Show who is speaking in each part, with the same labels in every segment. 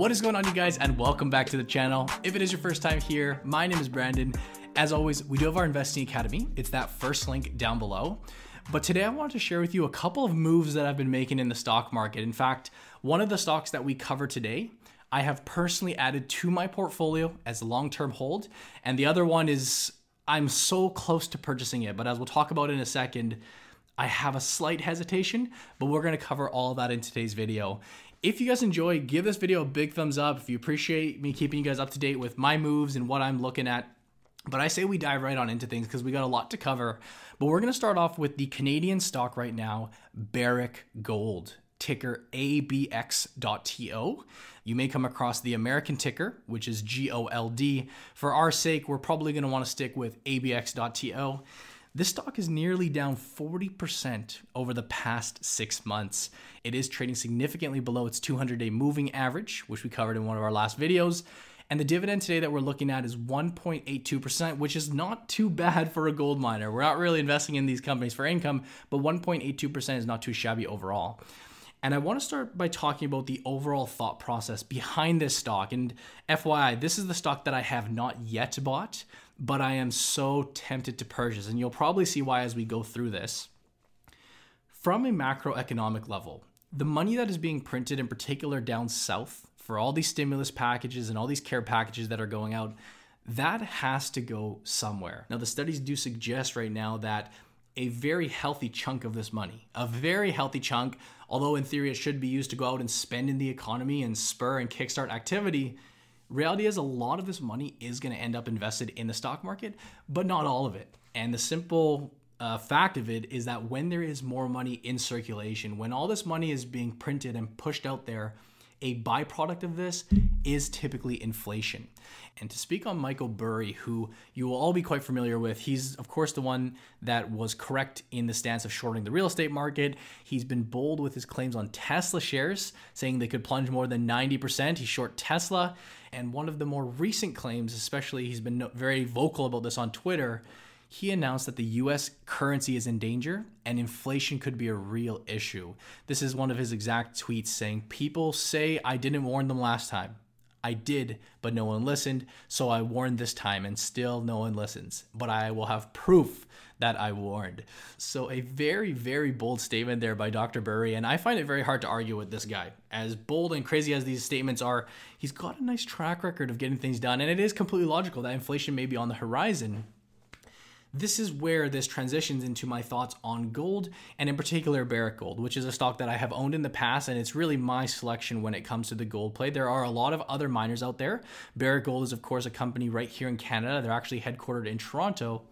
Speaker 1: What is going on, you guys, and welcome back to the channel. If it is your first time here, my name is Brandon. As always, we do have our Investing Academy. It's that first link down below. But today I wanted to share with you a couple of moves that I've been making in the stock market. In fact, one of the stocks that we cover today, I have personally added to my portfolio as a long term hold. And the other one is I'm so close to purchasing it. But as we'll talk about in a second, I have a slight hesitation, but we're gonna cover all that in today's video. If you guys enjoy, give this video a big thumbs up. If you appreciate me keeping you guys up to date with my moves and what I'm looking at, but I say we dive right on into things because we got a lot to cover. But we're going to start off with the Canadian stock right now, Barrick Gold, ticker ABX.TO. You may come across the American ticker, which is GOLD. For our sake, we're probably going to want to stick with ABX.TO. This stock is nearly down 40% over the past six months. It is trading significantly below its 200 day moving average, which we covered in one of our last videos. And the dividend today that we're looking at is 1.82%, which is not too bad for a gold miner. We're not really investing in these companies for income, but 1.82% is not too shabby overall. And I want to start by talking about the overall thought process behind this stock. And FYI, this is the stock that I have not yet bought, but I am so tempted to purchase. And you'll probably see why as we go through this. From a macroeconomic level, the money that is being printed, in particular down south, for all these stimulus packages and all these care packages that are going out, that has to go somewhere. Now, the studies do suggest right now that a very healthy chunk of this money, a very healthy chunk, although in theory it should be used to go out and spend in the economy and spur and kickstart activity, reality is a lot of this money is going to end up invested in the stock market, but not all of it. And the simple uh, fact of it is that when there is more money in circulation, when all this money is being printed and pushed out there, a byproduct of this is typically inflation. And to speak on Michael Burry, who you will all be quite familiar with, he's of course the one that was correct in the stance of shorting the real estate market. He's been bold with his claims on Tesla shares, saying they could plunge more than 90%. He's short Tesla. And one of the more recent claims, especially, he's been very vocal about this on Twitter he announced that the US currency is in danger and inflation could be a real issue. This is one of his exact tweets saying, People say I didn't warn them last time. I did, but no one listened, so I warned this time and still no one listens. But I will have proof that I warned. So, a very, very bold statement there by Dr. Burry, and I find it very hard to argue with this guy. As bold and crazy as these statements are, he's got a nice track record of getting things done, and it is completely logical that inflation may be on the horizon this is where this transitions into my thoughts on gold and in particular Barrick Gold, which is a stock that I have owned in the past and it's really my selection when it comes to the gold play. There are a lot of other miners out there. Barrick Gold is of course a company right here in Canada. They're actually headquartered in Toronto.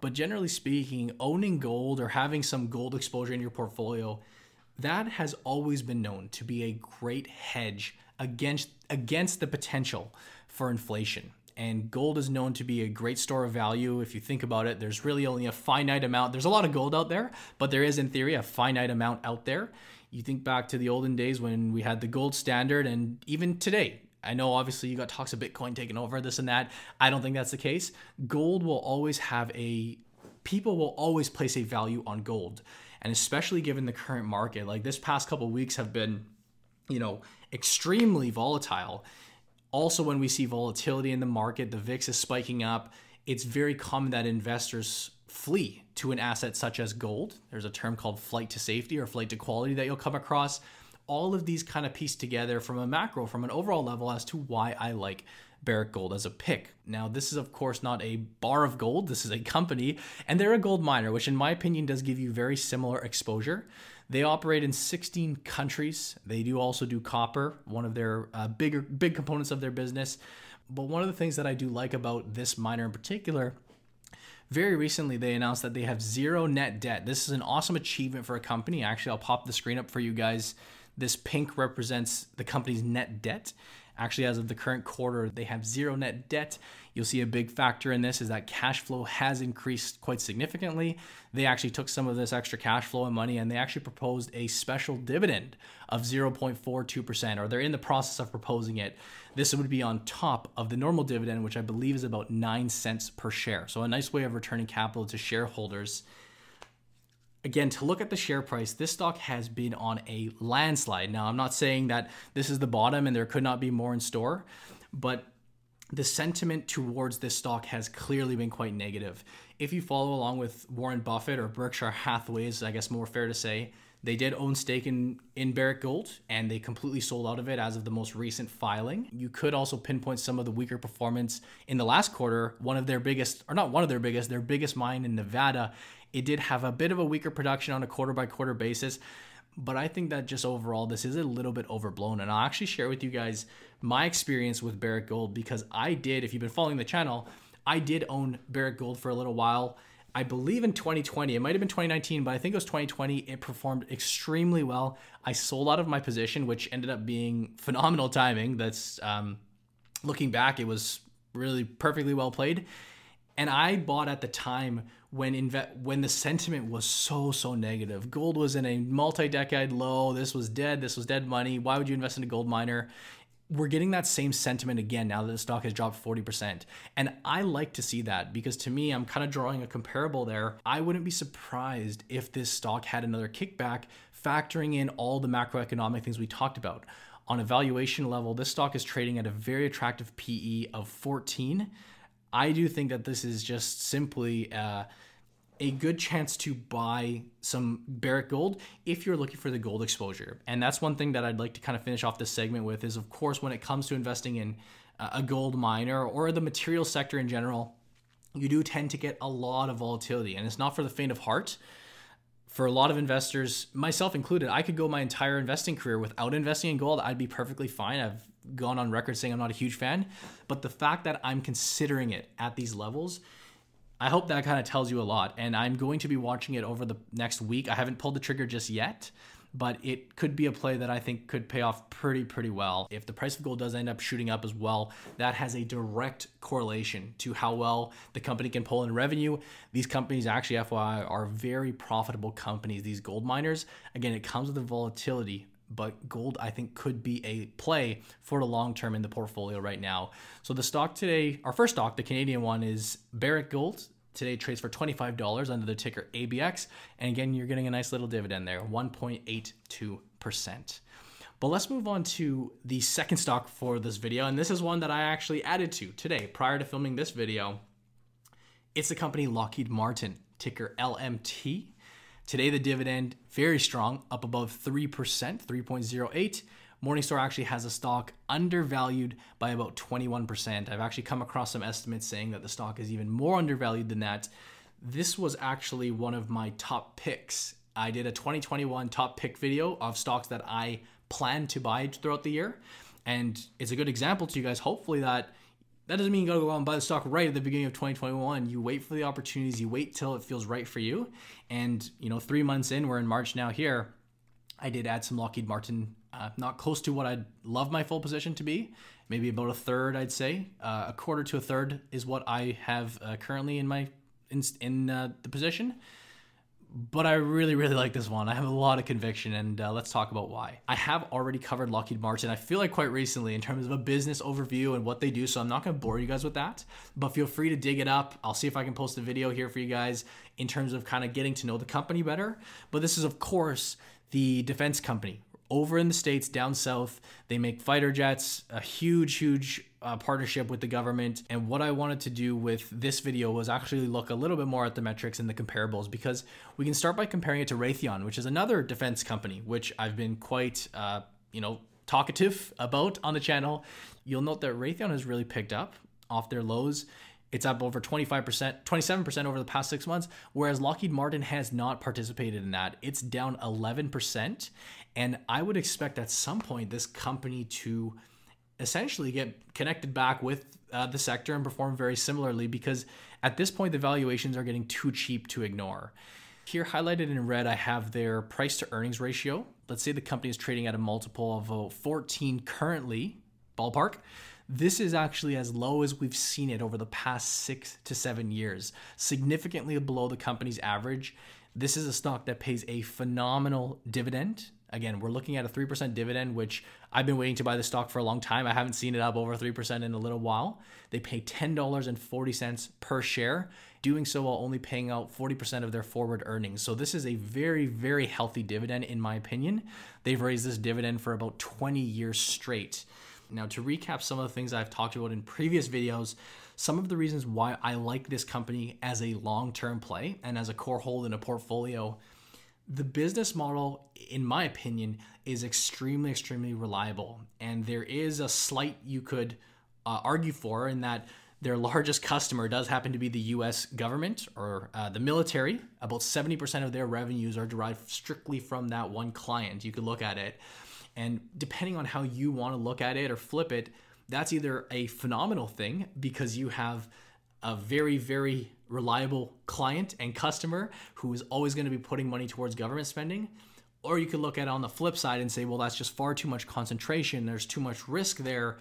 Speaker 1: But generally speaking, owning gold or having some gold exposure in your portfolio, that has always been known to be a great hedge against against the potential for inflation and gold is known to be a great store of value. If you think about it, there's really only a finite amount. There's a lot of gold out there, but there is, in theory, a finite amount out there. You think back to the olden days when we had the gold standard, and even today, I know obviously you got talks of Bitcoin taking over, this and that. I don't think that's the case. Gold will always have a, people will always place a value on gold. And especially given the current market, like this past couple weeks have been, you know, extremely volatile also, when we see volatility in the market, the VIX is spiking up, it's very common that investors flee to an asset such as gold. There's a term called flight to safety or flight to quality that you'll come across. All of these kind of piece together from a macro, from an overall level, as to why I like Barrick Gold as a pick. Now, this is, of course, not a bar of gold. This is a company, and they're a gold miner, which, in my opinion, does give you very similar exposure. They operate in 16 countries. They do also do copper, one of their uh, bigger big components of their business. But one of the things that I do like about this miner in particular very recently they announced that they have zero net debt. This is an awesome achievement for a company. Actually, I'll pop the screen up for you guys. This pink represents the company's net debt. Actually, as of the current quarter, they have zero net debt. You'll see a big factor in this is that cash flow has increased quite significantly. They actually took some of this extra cash flow and money and they actually proposed a special dividend of 0.42%, or they're in the process of proposing it. This would be on top of the normal dividend, which I believe is about 9 cents per share. So, a nice way of returning capital to shareholders. Again, to look at the share price, this stock has been on a landslide. Now, I'm not saying that this is the bottom and there could not be more in store, but the sentiment towards this stock has clearly been quite negative. If you follow along with Warren Buffett or Berkshire Hathaway, is I guess more fair to say, they did own stake in, in Barrick Gold and they completely sold out of it as of the most recent filing. You could also pinpoint some of the weaker performance in the last quarter. One of their biggest, or not one of their biggest, their biggest mine in Nevada, it did have a bit of a weaker production on a quarter by quarter basis. But I think that just overall, this is a little bit overblown. And I'll actually share with you guys my experience with Barrick Gold because I did, if you've been following the channel, I did own Barrick Gold for a little while I believe in 2020, it might have been 2019, but I think it was 2020. It performed extremely well. I sold out of my position, which ended up being phenomenal timing. That's um, looking back, it was really perfectly well played. And I bought at the time when inve- when the sentiment was so so negative. Gold was in a multi-decade low. This was dead. This was dead money. Why would you invest in a gold miner? we're getting that same sentiment again now that the stock has dropped 40%. And I like to see that because to me, I'm kind of drawing a comparable there. I wouldn't be surprised if this stock had another kickback, factoring in all the macroeconomic things we talked about. On a valuation level, this stock is trading at a very attractive PE of 14. I do think that this is just simply. Uh, a good chance to buy some Barrick gold if you're looking for the gold exposure. And that's one thing that I'd like to kind of finish off this segment with is of course when it comes to investing in a gold miner or the material sector in general, you do tend to get a lot of volatility and it's not for the faint of heart. For a lot of investors, myself included, I could go my entire investing career without investing in gold. I'd be perfectly fine. I've gone on record saying I'm not a huge fan, but the fact that I'm considering it at these levels I hope that kind of tells you a lot. And I'm going to be watching it over the next week. I haven't pulled the trigger just yet, but it could be a play that I think could pay off pretty, pretty well. If the price of gold does end up shooting up as well, that has a direct correlation to how well the company can pull in revenue. These companies, actually, FYI, are very profitable companies, these gold miners. Again, it comes with the volatility but gold I think could be a play for the long term in the portfolio right now. So the stock today, our first stock, the Canadian one, is Barrick Gold. Today trades for $25 under the ticker ABX. And again, you're getting a nice little dividend there, 1.82%. But let's move on to the second stock for this video. And this is one that I actually added to today prior to filming this video. It's the company Lockheed Martin, ticker LMT. Today, the dividend very strong, up above 3%, 3.08. Morningstar actually has a stock undervalued by about 21%. I've actually come across some estimates saying that the stock is even more undervalued than that. This was actually one of my top picks. I did a 2021 top pick video of stocks that I plan to buy throughout the year. And it's a good example to you guys, hopefully, that that doesn't mean you gotta go out and buy the stock right at the beginning of 2021. You wait for the opportunities, you wait till it feels right for you. And, you know, three months in, we're in March now here. I did add some Lockheed Martin, uh, not close to what I'd love my full position to be, maybe about a third, I'd say. Uh, a quarter to a third is what I have uh, currently in my in, in uh, the position but I really, really like this one. I have a lot of conviction, and uh, let's talk about why. I have already covered Lockheed Martin, I feel like quite recently, in terms of a business overview and what they do, so I'm not going to bore you guys with that, but feel free to dig it up. I'll see if I can post a video here for you guys in terms of kind of getting to know the company better. But this is, of course, the defense company, over in the states down south they make fighter jets a huge huge uh, partnership with the government and what i wanted to do with this video was actually look a little bit more at the metrics and the comparables because we can start by comparing it to raytheon which is another defense company which i've been quite uh, you know talkative about on the channel you'll note that raytheon has really picked up off their lows it's up over 25%, 27% over the past six months, whereas Lockheed Martin has not participated in that. It's down 11%. And I would expect at some point this company to essentially get connected back with uh, the sector and perform very similarly because at this point the valuations are getting too cheap to ignore. Here, highlighted in red, I have their price to earnings ratio. Let's say the company is trading at a multiple of 14 currently, ballpark. This is actually as low as we've seen it over the past six to seven years, significantly below the company's average. This is a stock that pays a phenomenal dividend. Again, we're looking at a 3% dividend, which I've been waiting to buy the stock for a long time. I haven't seen it up over 3% in a little while. They pay $10.40 per share, doing so while only paying out 40% of their forward earnings. So, this is a very, very healthy dividend, in my opinion. They've raised this dividend for about 20 years straight. Now, to recap some of the things I've talked about in previous videos, some of the reasons why I like this company as a long term play and as a core hold in a portfolio the business model, in my opinion, is extremely, extremely reliable. And there is a slight you could uh, argue for in that their largest customer does happen to be the US government or uh, the military. About 70% of their revenues are derived strictly from that one client. You could look at it. And depending on how you want to look at it or flip it, that's either a phenomenal thing because you have a very, very reliable client and customer who is always going to be putting money towards government spending. Or you could look at it on the flip side and say, well, that's just far too much concentration. There's too much risk there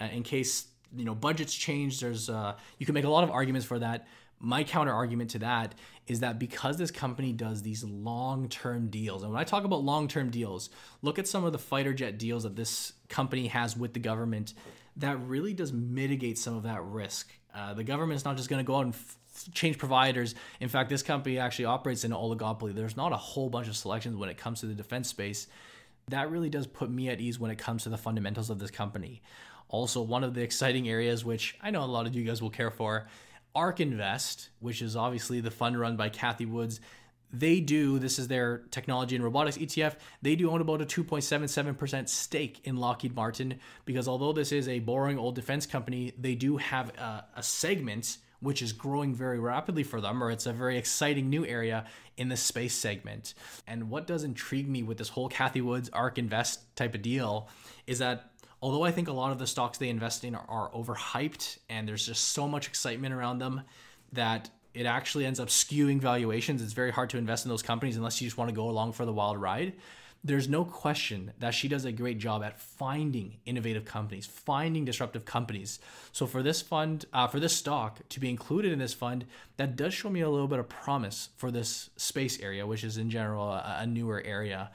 Speaker 1: uh, in case you know budgets change. There's uh, you can make a lot of arguments for that. My counter argument to that is that because this company does these long term deals, and when I talk about long term deals, look at some of the fighter jet deals that this company has with the government that really does mitigate some of that risk. Uh, the government's not just going to go out and f- change providers. In fact, this company actually operates in an oligopoly. There's not a whole bunch of selections when it comes to the defense space. That really does put me at ease when it comes to the fundamentals of this company. Also, one of the exciting areas, which I know a lot of you guys will care for, ARK Invest, which is obviously the fund run by Cathie Woods they do this is their technology and robotics ETF. They do own about a 2.77% stake in Lockheed Martin because although this is a boring old defense company, they do have a, a segment which is growing very rapidly for them, or it's a very exciting new area in the space segment. And what does intrigue me with this whole Cathie Woods ARK Invest type of deal is that although I think a lot of the stocks they invest in are, are overhyped and there's just so much excitement around them that it actually ends up skewing valuations. It's very hard to invest in those companies unless you just want to go along for the wild ride. There's no question that she does a great job at finding innovative companies, finding disruptive companies. So for this fund, uh, for this stock to be included in this fund, that does show me a little bit of promise for this space area, which is in general a, a newer area.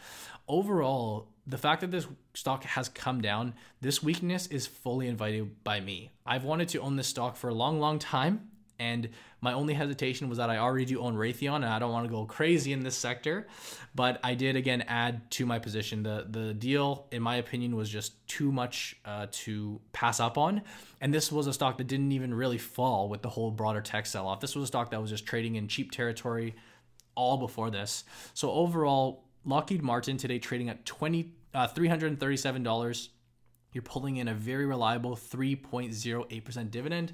Speaker 1: Overall, the fact that this stock has come down, this weakness is fully invited by me. I've wanted to own this stock for a long, long time. And my only hesitation was that I already do own Raytheon and I don't want to go crazy in this sector. But I did again add to my position. The the deal, in my opinion, was just too much uh, to pass up on. And this was a stock that didn't even really fall with the whole broader tech sell off. This was a stock that was just trading in cheap territory all before this. So overall, Lockheed Martin today trading at 20 uh, $337. You're pulling in a very reliable 3.08% dividend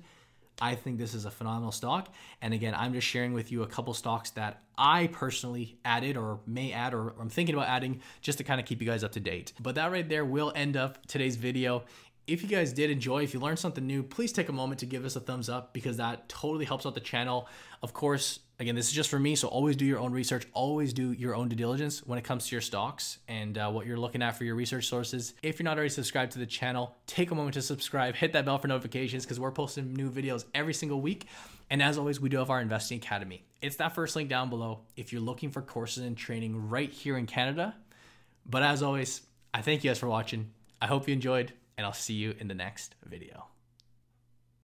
Speaker 1: I think this is a phenomenal stock. And again, I'm just sharing with you a couple stocks that I personally added or may add or I'm thinking about adding just to kind of keep you guys up to date. But that right there will end up today's video. If you guys did enjoy, if you learned something new, please take a moment to give us a thumbs up because that totally helps out the channel. Of course, again, this is just for me, so always do your own research. Always do your own due diligence when it comes to your stocks and uh, what you're looking at for your research sources. If you're not already subscribed to the channel, take a moment to subscribe, hit that bell for notifications because we're posting new videos every single week. And as always, we do have our Investing Academy. It's that first link down below if you're looking for courses and training right here in Canada. But as always, I thank you guys for watching. I hope you enjoyed, and I'll see you in the next video.